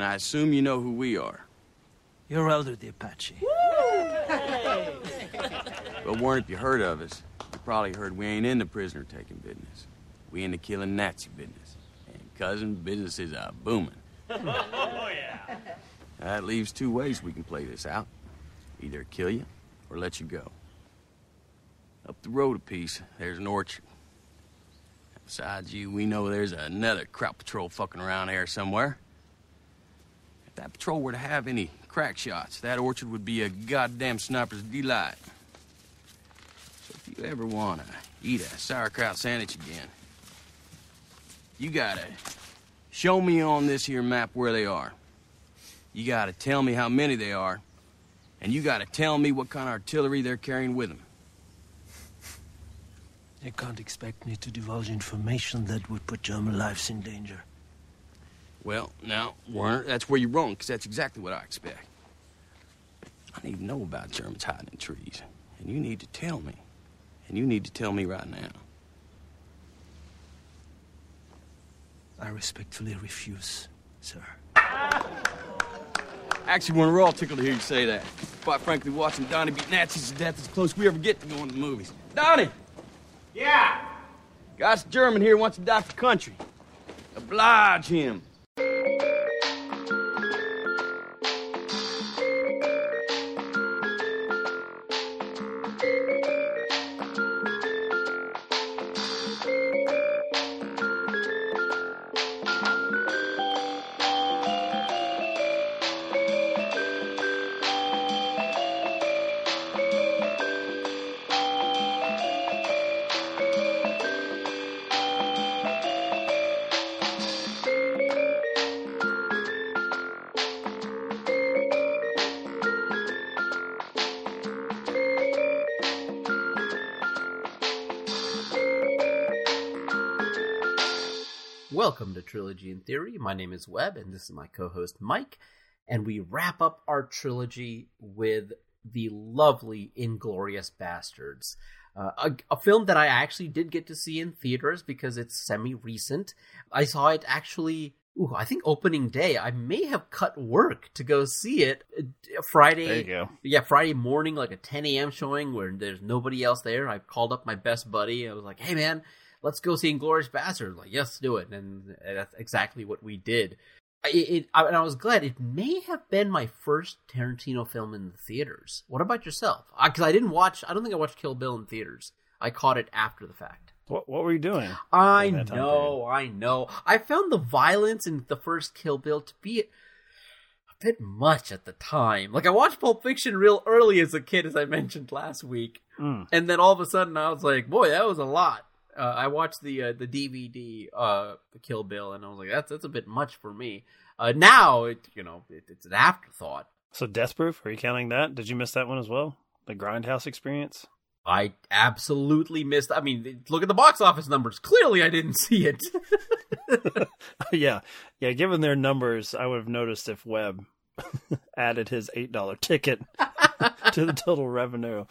I assume you know who we are. You're Elder the Apache. But weren't if you heard of us, you probably heard we ain't in the prisoner taking business. We in the killing Nazi business. And cousin, business is a booming. oh yeah. That leaves two ways we can play this out. Either kill you or let you go. Up the road a piece, there's an orchard. Besides you, we know there's another crop patrol fucking around here somewhere. That patrol were to have any crack shots, that orchard would be a goddamn sniper's delight. So if you ever wanna eat a sauerkraut sandwich again, you gotta show me on this here map where they are. You gotta tell me how many they are, and you gotta tell me what kind of artillery they're carrying with them. They can't expect me to divulge information that would put German lives in danger. Well, now, Werner, that's where you're wrong, because that's exactly what I expect. I need to know about Germans hiding in trees, and you need to tell me. And you need to tell me right now. I respectfully refuse, sir. Actually, when we're all tickled to hear you say that. Quite frankly, watching Donnie beat Nazis to death is the closest we ever get to going to the movies. Donnie! Yeah. Guy's German here wants to die for country. Oblige him. Trilogy in Theory. My name is Webb, and this is my co host Mike. And we wrap up our trilogy with the lovely Inglourious Basterds, uh, a, a film that I actually did get to see in theaters because it's semi recent. I saw it actually. Ooh, I think opening day. I may have cut work to go see it uh, Friday. There you go. Yeah, Friday morning, like a 10 a.m. showing where there's nobody else there. I called up my best buddy. I was like, "Hey, man, let's go see Inglourious Basterds. Like, yes, do it. And that's exactly what we did. It, it, I, and I was glad. It may have been my first Tarantino film in the theaters. What about yourself? Because I, I, didn't watch. I don't think I watched Kill Bill in theaters. I caught it after the fact. What What were you doing? I know. I know. I found the violence in the first Kill Bill to be a bit much at the time. Like I watched Pulp Fiction real early as a kid, as I mentioned last week, mm. and then all of a sudden I was like, "Boy, that was a lot." Uh, I watched the uh, the DVD uh, Kill Bill, and I was like, that's that's a bit much for me. Uh, now, it you know, it, it's an afterthought. So, Death Proof, are you counting that? Did you miss that one as well? The Grindhouse experience. I absolutely missed. I mean, look at the box office numbers. Clearly, I didn't see it. yeah, yeah. Given their numbers, I would have noticed if Webb added his eight dollar ticket to the total revenue.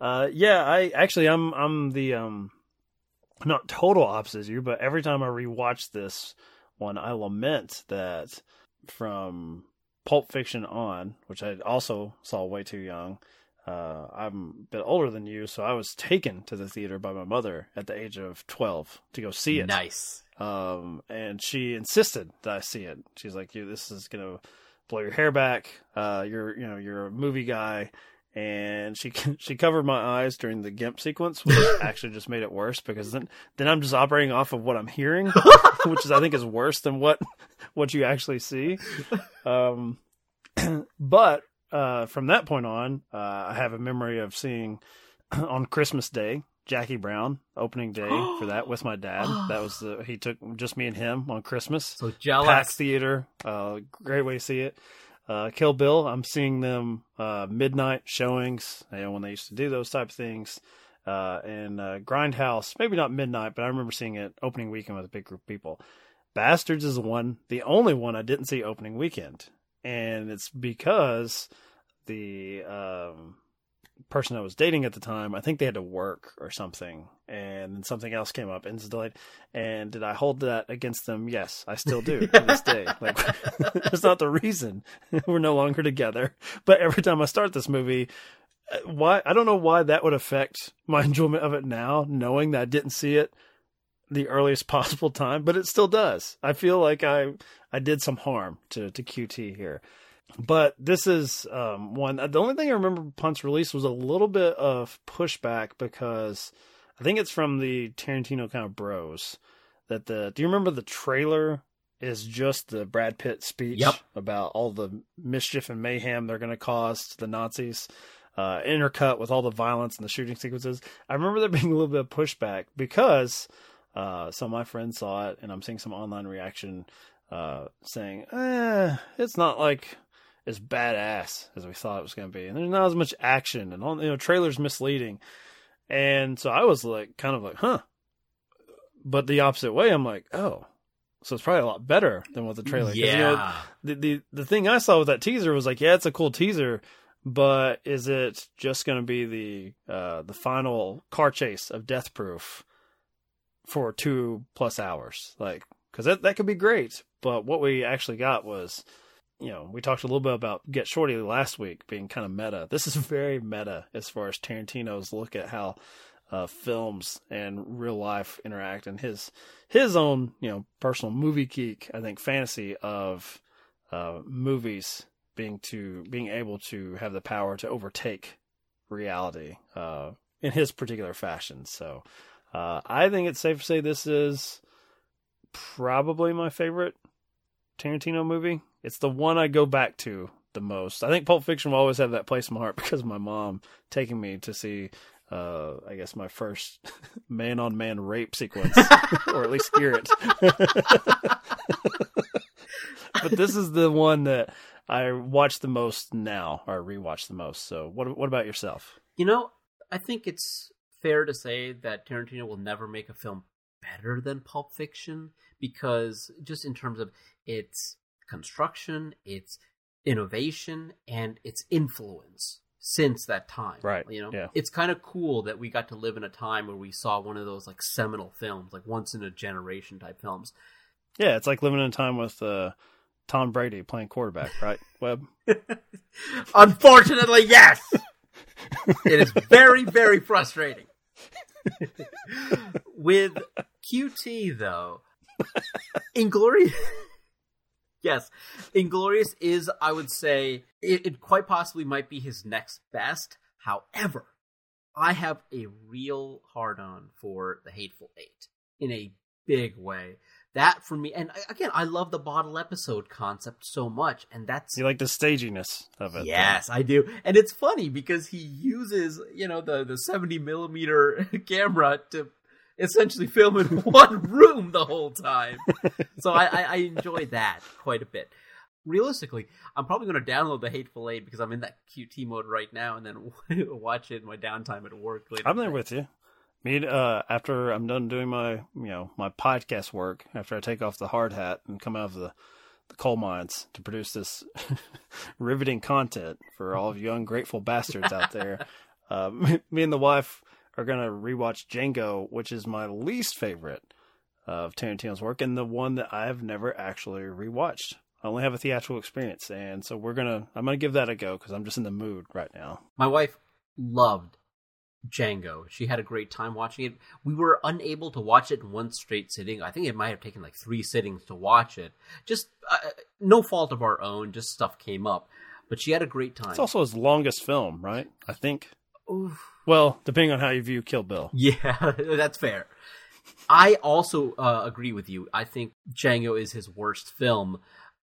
Uh, yeah, I actually, I'm I'm the um not total opposite you, but every time I rewatch this one, I lament that from Pulp Fiction on, which I also saw way too young. Uh, I'm a bit older than you, so I was taken to the theater by my mother at the age of 12 to go see it. Nice. Um, and she insisted that I see it. She's like, "You, this is gonna blow your hair back. Uh, you're, you know, you're a movie guy and she she covered my eyes during the gimp sequence, which actually just made it worse because then then I'm just operating off of what I'm hearing, which is I think is worse than what what you actually see. Um, but uh, from that point on, uh, I have a memory of seeing on Christmas Day Jackie Brown opening day for that with my dad. That was the he took just me and him on Christmas. So jealous. Packed theater, uh, great way to see it. Uh, Kill Bill, I'm seeing them uh, midnight showings, you know, when they used to do those type of things. Uh, and uh, Grindhouse, maybe not midnight, but I remember seeing it opening weekend with a big group of people. Bastards is the one, the only one I didn't see opening weekend, and it's because the um, person I was dating at the time, I think they had to work or something, and then something else came up and it's delayed. And did I hold that against them? Yes, I still do to this day. Like, that's not the reason we're no longer together. But every time I start this movie, uh, why I don't know why that would affect my enjoyment of it now, knowing that I didn't see it the earliest possible time, but it still does. I feel like I I did some harm to to QT here. But this is um, one. The only thing I remember Punt's release was a little bit of pushback because I think it's from the Tarantino kind of bros. That the do you remember the trailer is just the Brad Pitt speech Yep. about all the mischief and mayhem they're going to cause to the Nazis, uh, intercut with all the violence and the shooting sequences. I remember there being a little bit of pushback because uh, some of my friends saw it, and I'm seeing some online reaction uh, saying, eh, it's not like as badass as we thought it was going to be, and there's not as much action, and all you know, trailers misleading, and so I was like, kind of like, huh. But the opposite way, I'm like, oh, so it's probably a lot better than what the trailer. Yeah. You know, the, the the thing I saw with that teaser was like, yeah, it's a cool teaser, but is it just going to be the uh, the final car chase of Death Proof for two plus hours? Like, because that that could be great, but what we actually got was, you know, we talked a little bit about Get Shorty last week being kind of meta. This is very meta as far as Tarantino's look at how uh, films and real life interact, and his his own you know personal movie geek, I think, fantasy of uh, movies being to being able to have the power to overtake reality uh, in his particular fashion. So uh, I think it's safe to say this is probably my favorite Tarantino movie. It's the one I go back to the most. I think Pulp Fiction will always have that place in my heart because of my mom taking me to see. Uh, I guess my first man on man rape sequence, or at least hear it. but this is the one that I watch the most now, or rewatch the most. So, what what about yourself? You know, I think it's fair to say that Tarantino will never make a film better than Pulp Fiction because just in terms of its construction, its innovation, and its influence since that time. Right, You know, yeah. it's kind of cool that we got to live in a time where we saw one of those like seminal films, like once in a generation type films. Yeah, it's like living in a time with uh, Tom Brady playing quarterback, right? Webb. Unfortunately, yes. it is very, very frustrating. With QT though, Inglourious. Yes, Inglourious is, I would say, it, it quite possibly might be his next best. However, I have a real hard on for the Hateful Eight in a big way. That for me, and uh, again, I love the bottle episode concept so much, and that's You like the staginess of it. Yes, I do. And it's funny because he uses, you know, the, the 70 millimeter camera to essentially film in one room the whole time. So I, I, I enjoy that quite a bit. Realistically, I'm probably going to download the Hateful Eight because I'm in that QT mode right now and then watch it in my downtime at work later. I'm there with you. Me, uh, after I'm done doing my, you know, my podcast work, after I take off the hard hat and come out of the, the coal mines to produce this riveting content for all of you ungrateful bastards out there, uh, me, me and the wife are gonna rewatch Django, which is my least favorite of Tarantino's work, and the one that I've never actually rewatched. I only have a theatrical experience, and so we're gonna, I'm gonna give that a go because I'm just in the mood right now. My wife loved Django. She had a great time watching it. We were unable to watch it in one straight sitting. I think it might have taken like three sittings to watch it. Just uh, no fault of our own. Just stuff came up. But she had a great time. It's also his longest film, right? I think. Oof. Well, depending on how you view Kill Bill. Yeah, that's fair. I also uh, agree with you. I think Django is his worst film.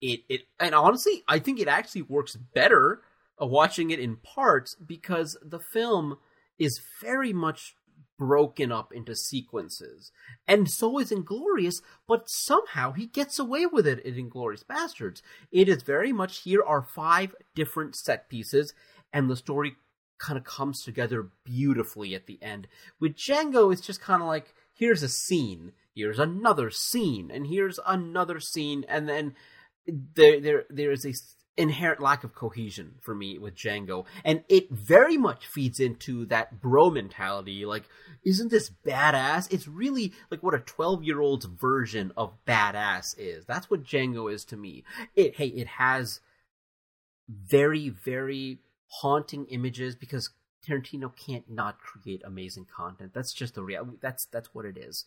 It it and honestly, I think it actually works better uh, watching it in parts because the film is very much broken up into sequences, and so is Inglourious. But somehow he gets away with it in Inglourious Basterds. It is very much here are five different set pieces, and the story kind of comes together beautifully at the end. With Django, it's just kind of like here's a scene, here's another scene, and here's another scene, and then there there there is a inherent lack of cohesion for me with Django, and it very much feeds into that bro mentality. Like, isn't this badass? It's really like what a twelve year old's version of badass is. That's what Django is to me. It hey, it has very very haunting images because Tarantino can't not create amazing content. That's just the real. That's that's what it is.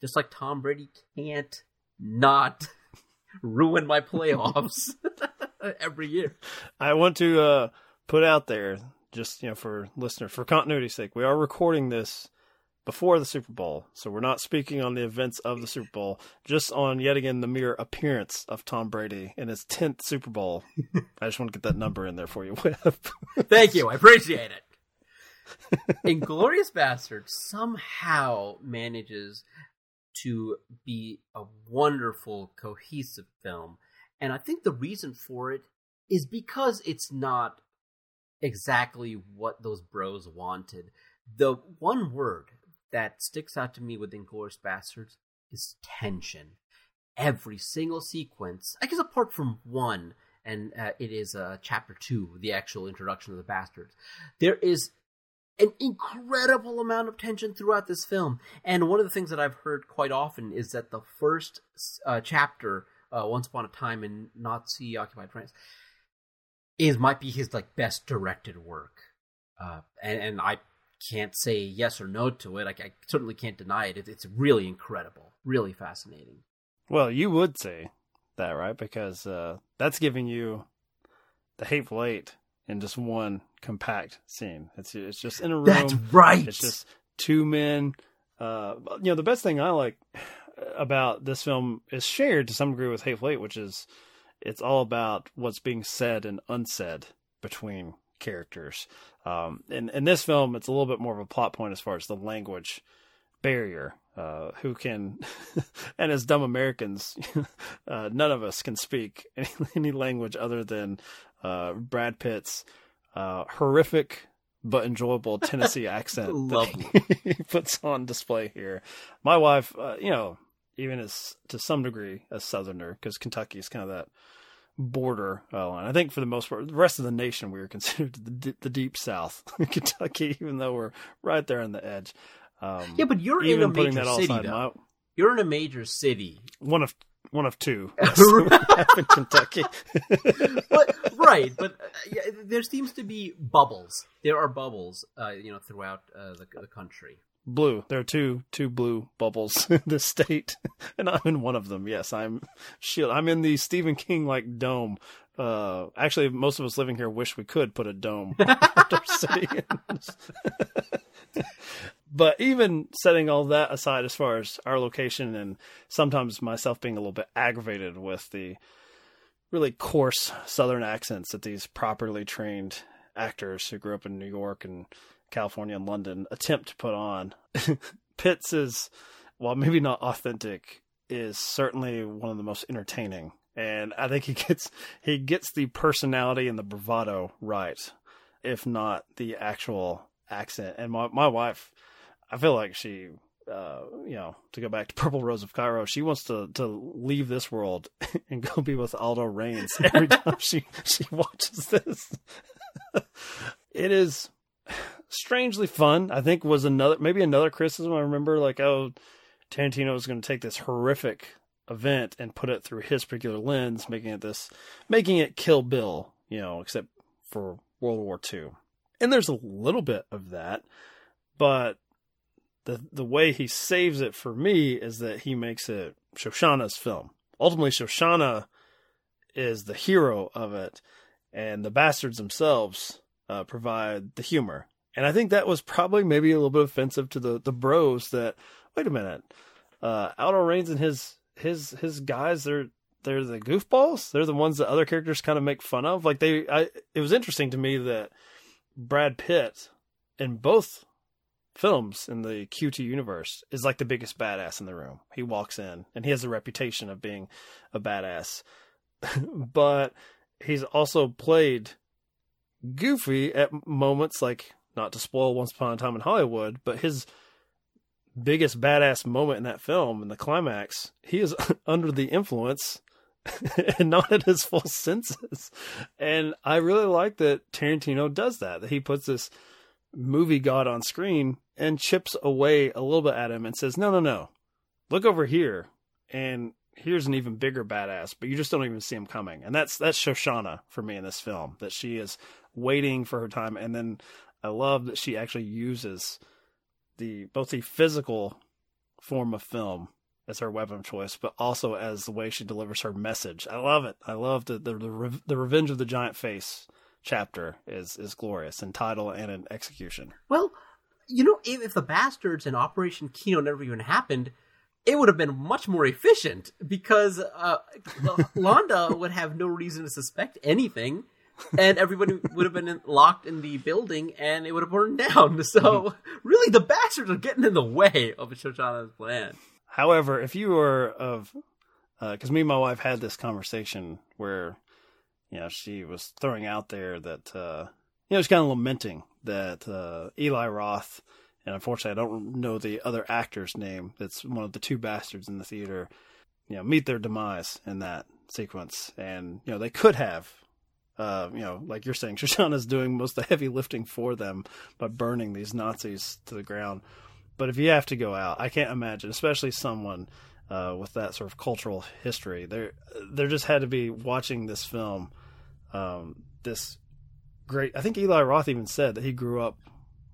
Just like Tom Brady can't not ruin my playoffs every year. I want to uh, put out there, just you know, for listener, for continuity's sake, we are recording this before the Super Bowl, so we're not speaking on the events of the Super Bowl, just on yet again the mere appearance of Tom Brady in his tenth Super Bowl. I just want to get that number in there for you, Webb. Thank you, I appreciate it. Inglourious Basterd somehow manages to be a wonderful, cohesive film. And I think the reason for it is because it's not exactly what those bros wanted. The one word that sticks out to me with Inglourious Basterds is tension. Every single sequence, I guess apart from one, and uh, it is uh, chapter two, the actual introduction of the bastards, there is an incredible amount of tension throughout this film. And one of the things that I've heard quite often is that the first uh, chapter, uh, Once Upon a Time in Nazi occupied France, is might be his like best directed work. Uh, and, and I can't say yes or no to it. I, I certainly can't deny it. it. It's really incredible, really fascinating. Well, you would say that, right? Because uh, that's giving you the Hateful Eight in just one compact scene. It's it's just in a room. That's right. It's just two men. Uh, you know, the best thing I like about this film is shared to some degree with Hateful Eight, which is it's all about what's being said and unsaid between characters. Um, in in this film, it's a little bit more of a plot point as far as the language barrier. Uh, who can, and as dumb Americans, uh, none of us can speak any, any language other than uh, Brad Pitt's uh, horrific but enjoyable Tennessee accent Lovely. he puts on display here. My wife, uh, you know, even as to some degree a Southerner, because Kentucky is kind of that border uh, line. I think for the most part, the rest of the nation we are considered the, the deep South, Kentucky, even though we're right there on the edge. Um, yeah, but you're in a major city, though. My, you're in a major city. One of one of two in Kentucky. but, right, but uh, yeah, there seems to be bubbles. There are bubbles, uh, you know, throughout uh, the, the, country. Blue. There are two two blue bubbles in the state, and I'm in one of them. Yes, I'm shield. I'm in the Stephen King like dome. Uh, actually, most of us living here wish we could put a dome our city. but even setting all that aside as far as our location and sometimes myself being a little bit aggravated with the really coarse southern accents that these properly trained actors who grew up in New York and California and London attempt to put on. Pitts is, while maybe not authentic, is certainly one of the most entertaining. And I think he gets he gets the personality and the bravado right, if not the actual accent. And my my wife I feel like she, uh, you know, to go back to Purple Rose of Cairo, she wants to to leave this world and go be with Aldo Raines every time she she watches this. it is strangely fun. I think was another maybe another criticism I remember like oh Tarantino was going to take this horrific event and put it through his particular lens, making it this making it Kill Bill, you know, except for World War II. And there's a little bit of that, but the the way he saves it for me is that he makes it Shoshana's film. Ultimately, Shoshana is the hero of it, and the bastards themselves uh, provide the humor. And I think that was probably maybe a little bit offensive to the the bros. That wait a minute, uh, Aldo Raines and his his his guys they're they're the goofballs. They're the ones that other characters kind of make fun of. Like they, I it was interesting to me that Brad Pitt in both films in the QT universe is like the biggest badass in the room. He walks in and he has a reputation of being a badass. but he's also played goofy at moments like not to spoil Once Upon a Time in Hollywood, but his biggest badass moment in that film in the climax, he is under the influence and not at his full senses. And I really like that Tarantino does that, that he puts this movie god on screen and chips away a little bit at him and says, no, no, no, look over here. And here's an even bigger badass, but you just don't even see him coming. And that's, that's Shosanna for me in this film, that she is waiting for her time. And then I love that she actually uses the, both the physical form of film as her weapon of choice, but also as the way she delivers her message. I love it. I love the the the, the Revenge of the Giant Face chapter is is glorious in title and in execution. Well, you know, if, if the bastards and Operation Kino never even happened, it would have been much more efficient because uh, Landa would have no reason to suspect anything. And everybody would have been locked in the building and it would have burned down. So, really, the bastards are getting in the way of Shosanna's plan. However, if you are of, because uh, me and my wife had this conversation where, you know, she was throwing out there that, uh, you know, she's kind of lamenting that uh, Eli Roth, and unfortunately, I don't know the other actor's name. That's one of the two bastards in the theater. You know, meet their demise in that sequence, and you know they could have uh, you know, like you're saying, Shosanna's doing most of the heavy lifting for them by burning these Nazis to the ground. But if you have to go out, I can't imagine, especially someone uh, with that sort of cultural history. There, there just had to be watching this film. Um, this great. I think Eli Roth even said that he grew up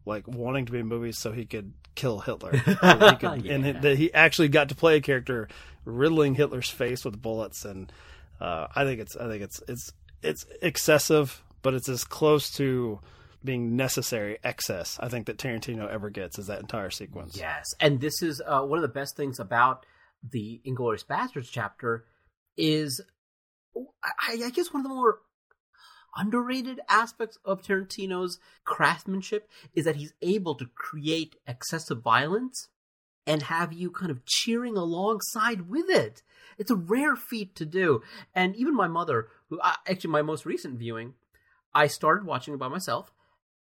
like wanting to be in movies so he could kill Hitler, he could, yeah. and that he actually got to play a character riddling Hitler's face with bullets. And uh, I think it's, I think it's, it's, it's excessive, but it's as close to being necessary excess I think that Tarantino ever gets is that entire sequence. Yes, and this is uh, one of the best things about the Inglourious Basterds chapter is I, I guess one of the more underrated aspects of Tarantino's craftsmanship is that he's able to create excessive violence and have you kind of cheering alongside with it. It's a rare feat to do. And even my mother, who actually my most recent viewing, I started watching it by myself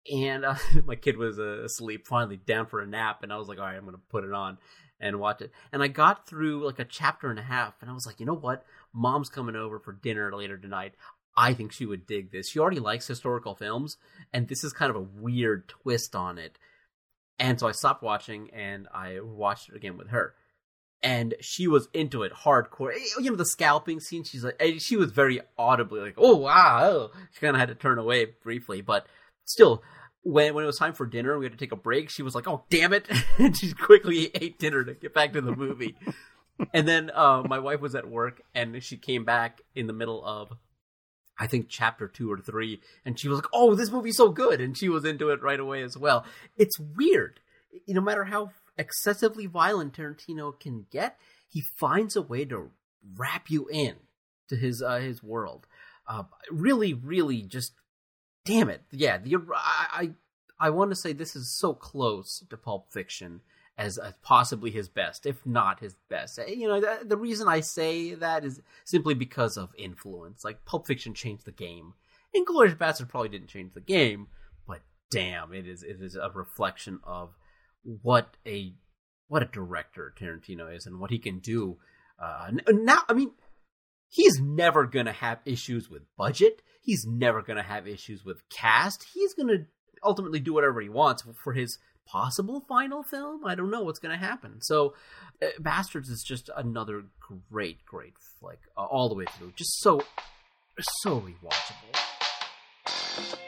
and uh, my kid was uh, asleep, finally down for a nap, and I was like, all right, I'm gonna put it on and watch it. And I got through like a chapter and a half, and I was like, you know what? Mom's coming over for dinner later tonight. I think she would dig this. She already likes historical films, and this is kind of a weird twist on it. And so I stopped watching, and I watched it again with her. And she was into it hardcore. You know the scalping scene. She's like, she was very audibly like, "Oh wow!" She kind of had to turn away briefly, but still, when when it was time for dinner, we had to take a break. She was like, "Oh, damn it!" and she quickly ate dinner to get back to the movie. and then uh, my wife was at work, and she came back in the middle of, I think, chapter two or three, and she was like, "Oh, this movie's so good," and she was into it right away as well. It's weird, no matter how excessively violent Tarantino can get, he finds a way to wrap you in to his uh, his world. Uh, really, really, just damn it, yeah, the I I, I want to say this is so close to Pulp Fiction as possibly his best, if not his best. Eh, you know, the, the, reason I say that is simply because of influence. Like Pulp Fiction changed the game. Inglourious Basterds probably didn't change the game, but damn, it is it is a reflection of what a what a director Tarantino is and what he can do. Uh, now, I mean, he's never gonna have issues with budget. He's never to have issues with cast. He's to ultimately do whatever he wants for his possible final film. I don't know what's going to happen. So, uh, Bastards is just another great, great flick uh, all the way through. Just so, so rewatchable.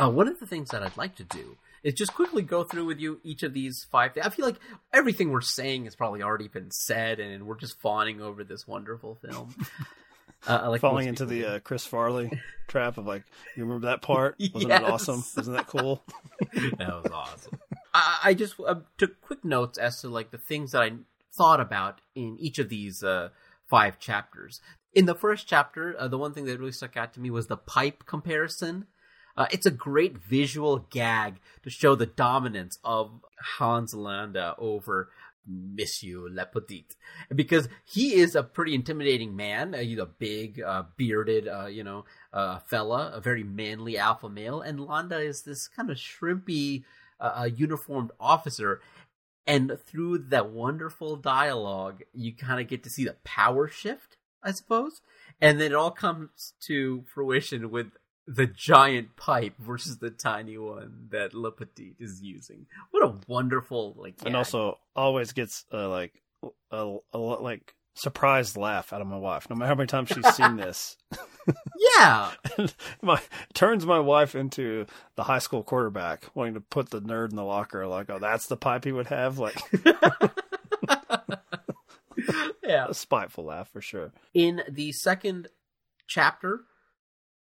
Uh, one of the things that I'd like to do is just quickly go through with you each of these five. I feel like everything we're saying has probably already been said, and we're just fawning over this wonderful film. Uh, like falling into the uh, Chris Farley trap of like, you remember that part? Wasn't Yes. it awesome? Isn't that cool? that was awesome. I, I just uh, took quick notes as to like the things that I thought about in each of these uh, five chapters. In the first chapter, uh, the one thing that really stuck out to me was the pipe comparison. Uh, it's a great visual gag to show the dominance of Hans Landa over Monsieur LaPadite, because he is a pretty intimidating man. Uh, he's a big, uh, bearded, uh, you know, uh, fella, a very manly alpha male, and Landa is this kind of shrimpy, uh, uh, uniformed officer. And through that wonderful dialogue, you kind of get to see the power shift, I suppose. And then it all comes to fruition with the giant pipe versus the tiny one that LaPadite is using. What a wonderful like and also always gets uh, like a, a like surprised laugh out of my wife. No matter how many times she's seen this, yeah, my turns my wife into the high school quarterback, wanting to put the nerd in the locker. Like, oh, that's the pipe he would have. Like yeah. a spiteful laugh for sure. In the second chapter,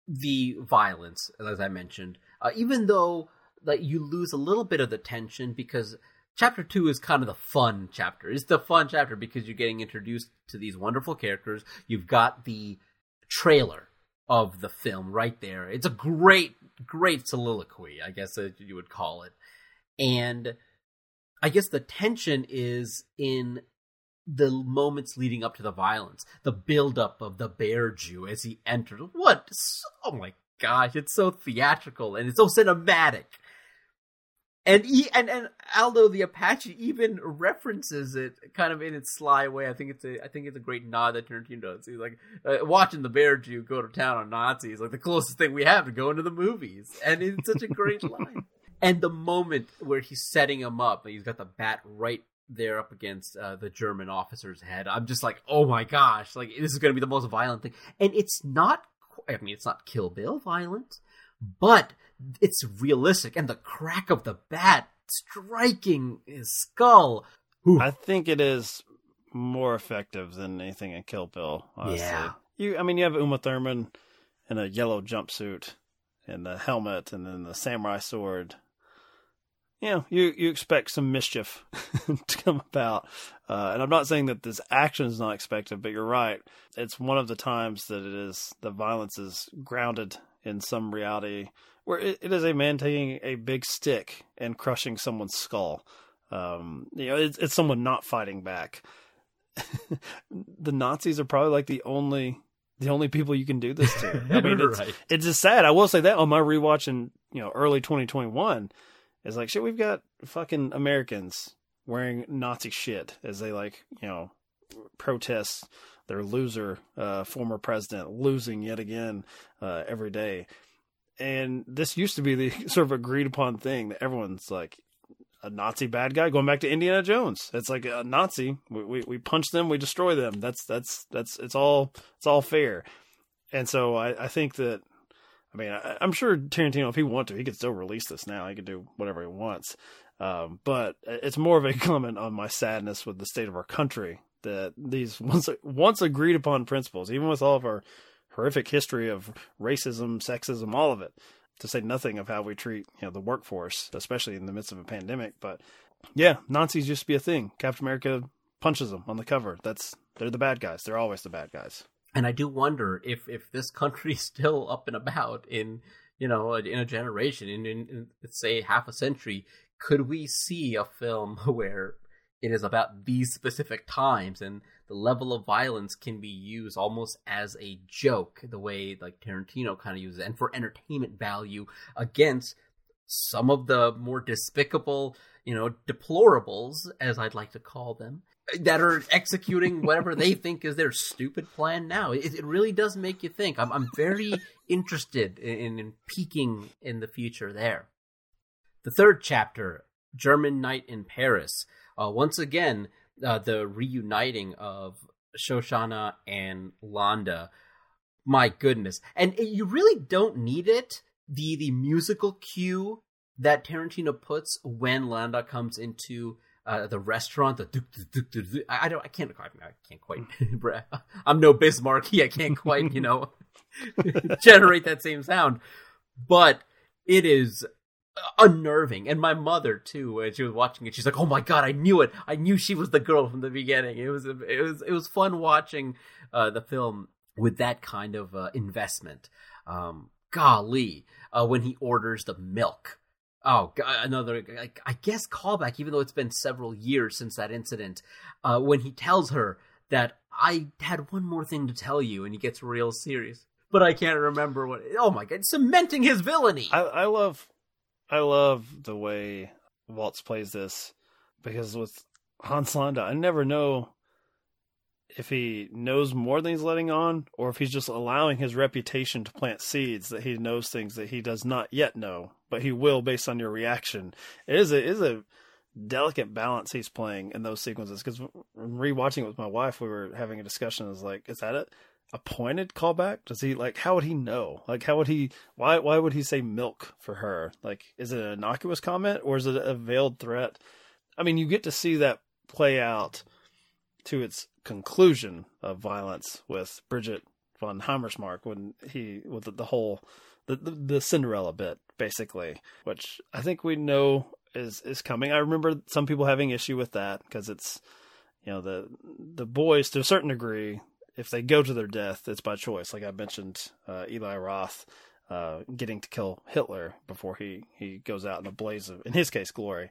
the violence, as I mentioned, uh, even though like you lose a little bit of the tension because chapter two is kind of the fun chapter. It's the fun chapter because you're getting introduced to these wonderful characters. You've got the trailer of the film right there. It's a great, great soliloquy, I guess you would call it. And I guess the tension is in the moments leading up to the violence, the buildup of the bear Jew as he enters. What? Oh my gosh, it's so theatrical and it's so cinematic. And he, and and Aldo the Apache even references it kind of in its sly way. I think it's a I think it's a great nod that Tarantino does. He's like uh, watching the bear Jew go to town on Nazis, like the closest thing we have to going to the movies, and it's such a great line. And the moment where he's setting him up, he's got the bat right there up against uh, the German officer's head. I'm just like, oh my gosh, like this is going to be the most violent thing. And it's not, I mean, it's not Kill Bill violent, but it's realistic. And the crack of the bat striking his skull. Ooh. I think it is more effective than anything in Kill Bill. Honestly. Yeah. You, I mean, you have Uma Thurman in a yellow jumpsuit and the helmet, and then the samurai sword. You know, you you expect some mischief to come about, uh, and I'm not saying that this action is not expected, but you're right. It's one of the times that it is the violence is grounded in some reality, where it, it is a man taking a big stick and crushing someone's skull. Um, you know, it's, it's someone not fighting back. the Nazis are probably like the only the only people you can do this to. I mean, it's, Right. it's just sad. I will say that on my rewatch in you know early 2021 is like shit. We've got fucking Americans wearing Nazi shit as they like you know protest their loser uh, former president losing yet again uh, every day. And this used to be the sort of agreed upon thing that everyone's like a Nazi bad guy going back to Indiana Jones. It's like a Nazi. We, we we punch them, we destroy them. That's that's that's it's all it's all fair. And so I, I think that I mean I, I'm sure Tarantino, if he wanted to, he could still release this now. He could do whatever he wants. Um, but it's more of a comment on my sadness with the state of our country that these once once agreed upon principles, even with all of our horrific history of racism, sexism, all of it, to say nothing of how we treat you know the workforce, especially in the midst of a pandemic. But yeah, Nazis used to be a thing. Captain America punches them on the cover. That's they're the bad guys. They're always the bad guys. And I do wonder if if this country's still up and about in you know in a generation in, in, in let's say half a century, could we see a film where it is about these specific times and the level of violence can be used almost as a joke, the way like Tarantino kind of uses it, and for entertainment value against some of the more despicable, you know, deplorables, as I'd like to call them, that are executing whatever they think is their stupid plan now. It, it really does make you think. I'm, I'm very interested in, in peeking in the future there. The third chapter, German Night in Paris. Uh, once again, uh, the reuniting of Shoshana and Landa. My goodness. And you really don't need it. The, the musical cue that Tarantino puts when Landa comes into uh, the restaurant. The I don't. I can't. I can't quite. I'm no Bismarcky. I can't quite. You know, generate that same sound. But it is unnerving. And my mother too, when she was watching it, she's like, "Oh my god, I knew it! I knew she was the girl from the beginning." It was it was it was fun watching uh, the film with that kind of uh, investment. Um, golly, uh, when he orders the milk. Oh, God, another, I guess, callback, even though it's been several years since that incident, uh, when he tells her that I had one more thing to tell you, and he gets real serious. But I can't remember what. Oh my God, cementing his villainy. I, I love, I love the way Waltz plays this because with Hans Landa, I never know if he knows more than he's letting on, or if he's just allowing his reputation to plant seeds that he knows things that he does not yet know, but he will based on your reaction. It is a it is a delicate balance he's playing in those sequences. Because rewatching it with my wife, we were having a discussion. I was like, is that it? A pointed callback? Does he like? How would he know? Like, how would he? Why? Why would he say milk for her? Like, is it an innocuous comment or is it a veiled threat? I mean, you get to see that play out to its conclusion of violence with Bridget von Hammersmark when he with the, whole the, the, the Cinderella bit basically, which I think we know is is coming. I remember some people having issue with that because it's you know the the boys to a certain degree if they go to their death it's by choice. Like I mentioned, uh, Eli Roth. Uh, getting to kill Hitler before he, he goes out in a blaze of, in his case, glory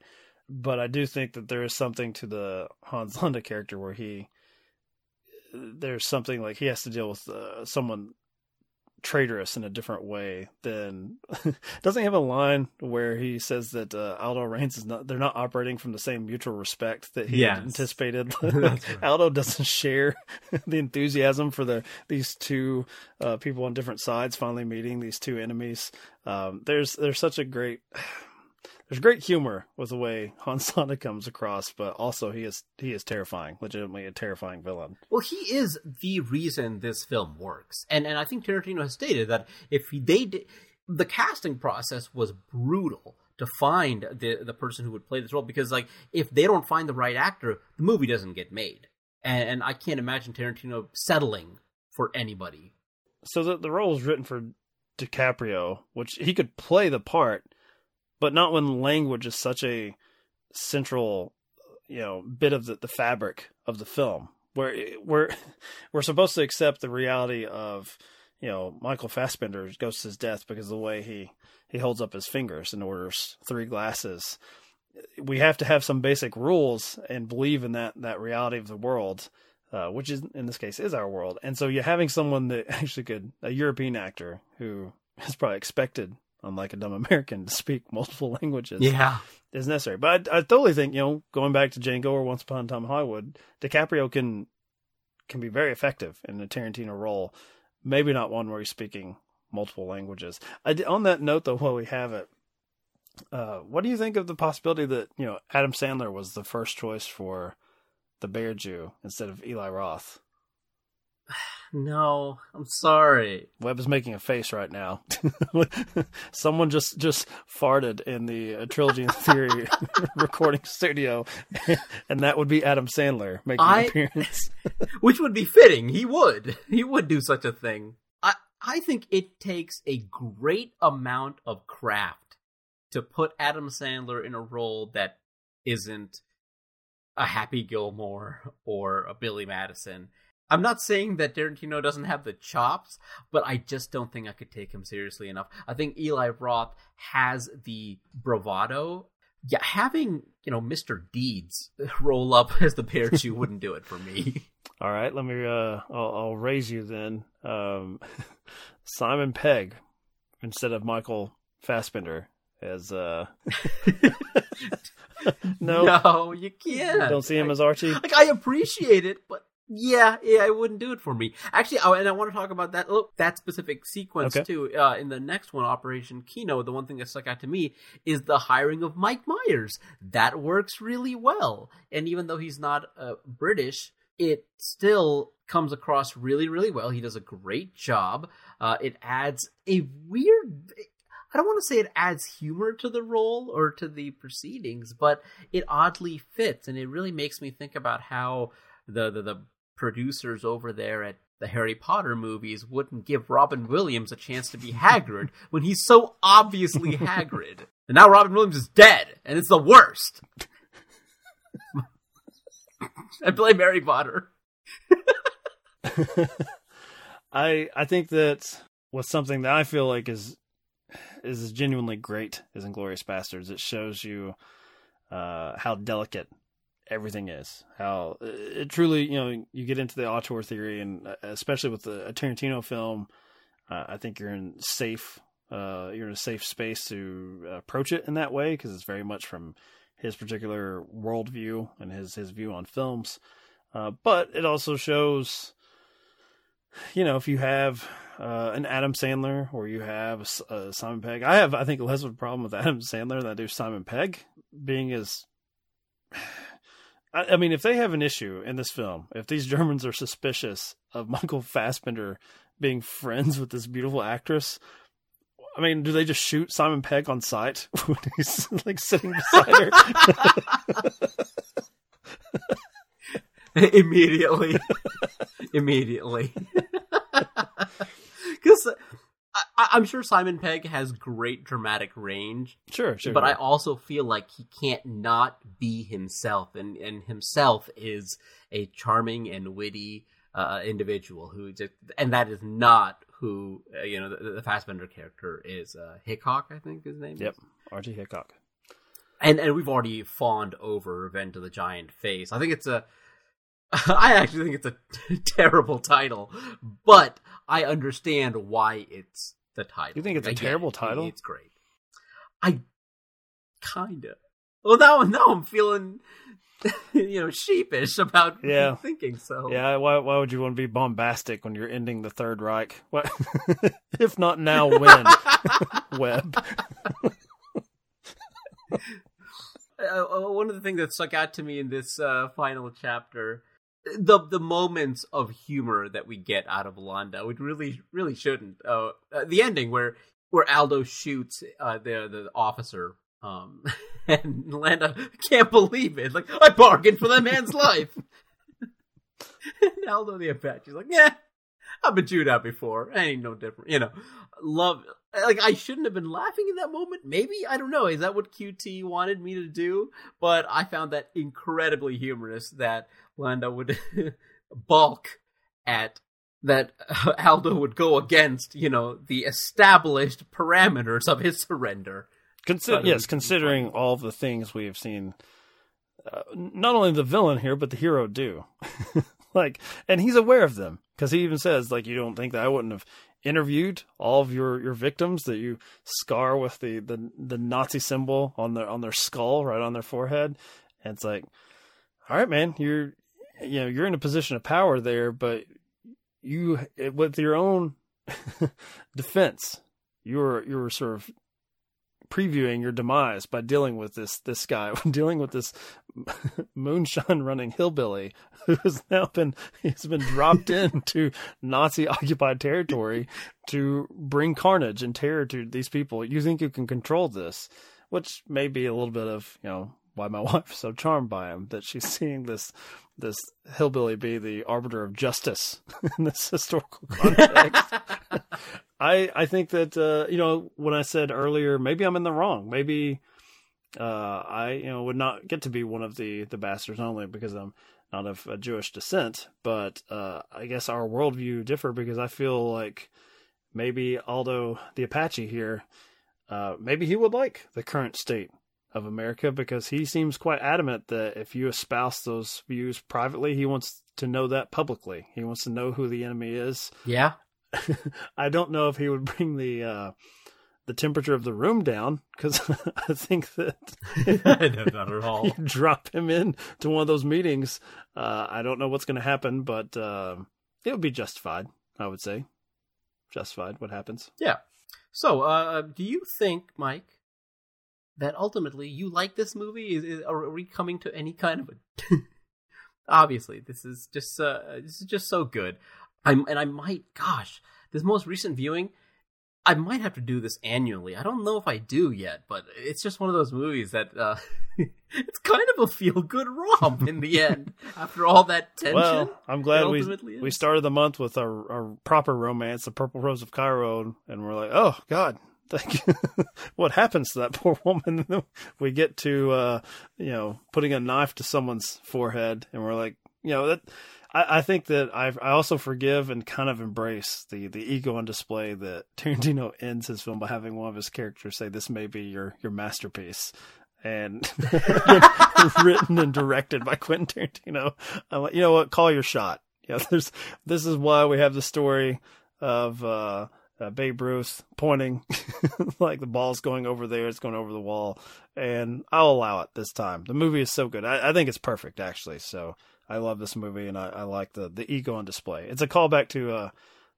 but I do think that there is something to the Hans Landa character where he there's something like he has to deal with uh, someone traitorous in a different way than doesn't he have a line where he says that uh, Aldo Raines is not they're not operating from the same mutual respect that he yes. anticipated right. Aldo doesn't share the enthusiasm for the these two uh, people on different sides finally meeting these two enemies um, there's there's such a great there's great humor with the way Hans Landa comes across, but also he is he is terrifying, legitimately a terrifying villain. Well, he is the reason this film works, and and I think Tarantino has stated that if they did, the casting process was brutal to find the the person who would play this role because like if they don't find the right actor, the movie doesn't get made, and, and I can't imagine Tarantino settling for anybody. So the the role is written for DiCaprio, which he could play the part but not when language is such a central, you know, bit of the, the fabric of the film. Where we're we're supposed to accept the reality of, you know, Michael Fassbender goes to his death because of the way he he holds up his fingers and orders three glasses. We have to have some basic rules and believe in that that reality of the world. Uh, which is in this case is our world. And so you're having someone that actually could a European actor who is probably expected unlike a dumb American, to speak multiple languages. Yeah. Is necessary. But I, I, totally think, you know, going back to Django or Once Upon a Time in Hollywood, DiCaprio can can be very effective in a Tarantino role. Maybe not one where he's speaking multiple languages. I, on that note, though, while we have it, uh, what do you think of the possibility that, you know, Adam Sandler was the first choice for the Bear Jew instead of Eli Roth? No, I'm sorry. Webb is making a face right now. Someone just just farted in the uh, Trilogy in Theory recording studio, and that would be Adam Sandler making I, an appearance. which would be fitting. He would. He would do such a thing. I I think it takes a great amount of craft to put Adam Sandler in a role that isn't a Happy Gilmore or a Billy Madison I'm not saying that Tarantino doesn't have the chops, but I just don't think I could take him seriously enough. I think Eli Roth has the bravado. Yeah, having you know Mr. Deeds roll up as the Bear Jew wouldn't do it for me. All right, let me. Uh, I'll, I'll raise you then. Um, Simon Pegg instead of Michael Fassbender as. Uh... no, no, you can't. Don't see him as Archie. Like I appreciate it, but yeah, yeah, it wouldn't do it for me. Actually, oh, and I want to talk about that. Look, that specific sequence okay. too. Uh, in the next one, Operation Kino, the one thing that stuck out to me is the hiring of Mike Myers. That works really well, and even though he's not uh, British, it still comes across really, really well. He does a great job. Uh, it adds a weird. I don't want to say it adds humor to the role or to the proceedings, but it oddly fits, and it really makes me think about how the the, the producers over there at the Harry Potter movies wouldn't give Robin Williams a chance to be Hagrid when he's so obviously Hagrid. And now Robin Williams is dead, and it's the worst. I blame Harry Potter. I I think that what's something that I feel like is is genuinely great is Inglourious Basterds. It shows you uh, how delicate everything is. How it truly, you know, you get into the auteur theory, and uh, especially with the, a Tarantino film, uh, I think you're in safe. Uh, you're in a safe space to approach it in that way because it's very much from his particular worldview and his his view on films. Uh, but it also shows, you know, if you have uh, an Adam Sandler or you have a, a Simon Pegg. I have, I think, less of a problem with Adam Sandler than I do Simon Pegg being as. I, I mean, if they have an issue in this film, if these Germans are suspicious of Michael Fassbender being friends with this beautiful actress, I mean, do they just shoot Simon Pegg on sight when he's like sitting beside her? immediately, immediately. Because I, am sure Simon Pegg has great dramatic range. Sure, sure. But I also feel like he can't not be himself, and and himself is a charming and witty uh, individual who just, and that is not who uh, you know the, the Fassbender character is. Uh, Hickok, I think his name. Is. Yep. Archie Hickok. And and we've already fawned over Revenge of the Giant Face. I think it's a I actually think it's a terrible title, but I understand why it's the title. You think it's a terrible title? It's great. I kind of. Well, now now I'm feeling, you know, sheepish about yeah. thinking so. Yeah. Why Why would you want to be bombastic when you're ending the Third Reich? What, if not now, when? Webb. Uh, uh, one of the things that stuck out to me in this uh, final chapter the the moments of humor that we get out of Landa, which really really shouldn't. Uh, uh, the ending where where Aldo shoots uh, the the officer, um, and Landa can't believe it. Like I bargained for that man's life. and Aldo the Apache's like, yeah, I've been chewed out before. I ain't no different. You know, love. Like I shouldn't have been laughing in that moment. Maybe I don't know. Is that what QT wanted me to do? But I found that incredibly humorous. That Landa would balk at that Aldo would go against, you know, the established parameters of his surrender. Yes, considering all the things we have seen, uh, not only the villain here, but the hero do. like, and he's aware of them because he even says, like, you don't think that I wouldn't have interviewed all of your, your victims that you scar with the, the, the Nazi symbol on their on their skull, right on their forehead. And it's like, all right, man, you're you know you're in a position of power there, but you with your own defense, you're you're sort of previewing your demise by dealing with this this guy, dealing with this moonshine running hillbilly who has now been he's been dropped into Nazi occupied territory to bring carnage and terror to these people. You think you can control this, which may be a little bit of you know why my wife's so charmed by him that she's seeing this this hillbilly be the arbiter of justice in this historical context. I I think that uh, you know when I said earlier maybe I'm in the wrong. Maybe uh, I you know would not get to be one of the the bastards only because I'm not of a Jewish descent, but uh, I guess our worldview differ because I feel like maybe Aldo the Apache here, uh, maybe he would like the current state of America because he seems quite adamant that if you espouse those views privately, he wants to know that publicly. He wants to know who the enemy is. Yeah. I don't know if he would bring the uh, the temperature of the room down because I think that no, not at all. you drop him in to one of those meetings. Uh, I don't know what's going to happen, but uh, it would be justified. I would say justified. What happens? Yeah. So, uh, do you think, Mike, that ultimately you like this movie? Is, is are we coming to any kind of a? Obviously, this is just uh, this is just so good. I'm and I might, gosh, this most recent viewing, I might have to do this annually. I don't know if I do yet, but it's just one of those movies that uh, it's kind of a feel good romp in the end after all that tension. Well, I'm glad we we started the month with our, our proper romance, the Purple Rose of Cairo, and we're like, oh God, you. what happens to that poor woman? We get to uh, you know putting a knife to someone's forehead, and we're like, you know that. I, I think that I I also forgive and kind of embrace the, the ego on display that Tarantino ends his film by having one of his characters say, "This may be your your masterpiece," and written and directed by Quentin Tarantino. I'm like, you know what? Call your shot. Yeah, there's this is why we have the story of uh, uh, Babe Ruth pointing like the ball's going over there, it's going over the wall, and I'll allow it this time. The movie is so good. I, I think it's perfect actually. So I love this movie, and I, I like the the ego on display. It's a callback to uh,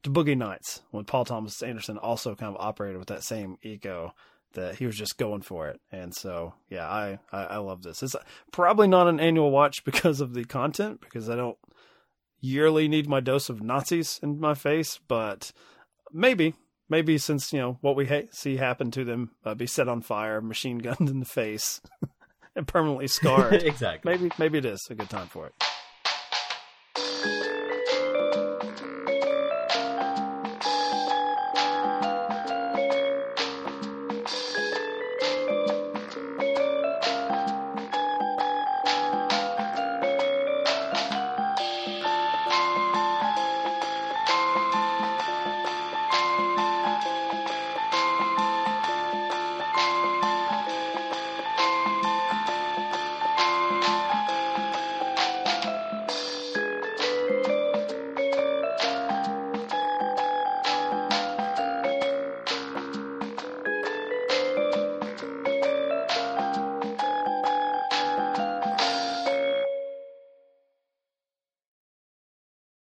to Boogie Nights when Paul Thomas Anderson also kind of operated with that same ego that he was just going for it. And so, yeah, I, I, I love this. It's probably not an annual watch because of the content, because I don't yearly need my dose of Nazis in my face, but maybe, maybe since, you know, what we ha- see happen to them, uh, be set on fire, machine gunned in the face, and permanently scarred. exactly. maybe, maybe it is a good time for it.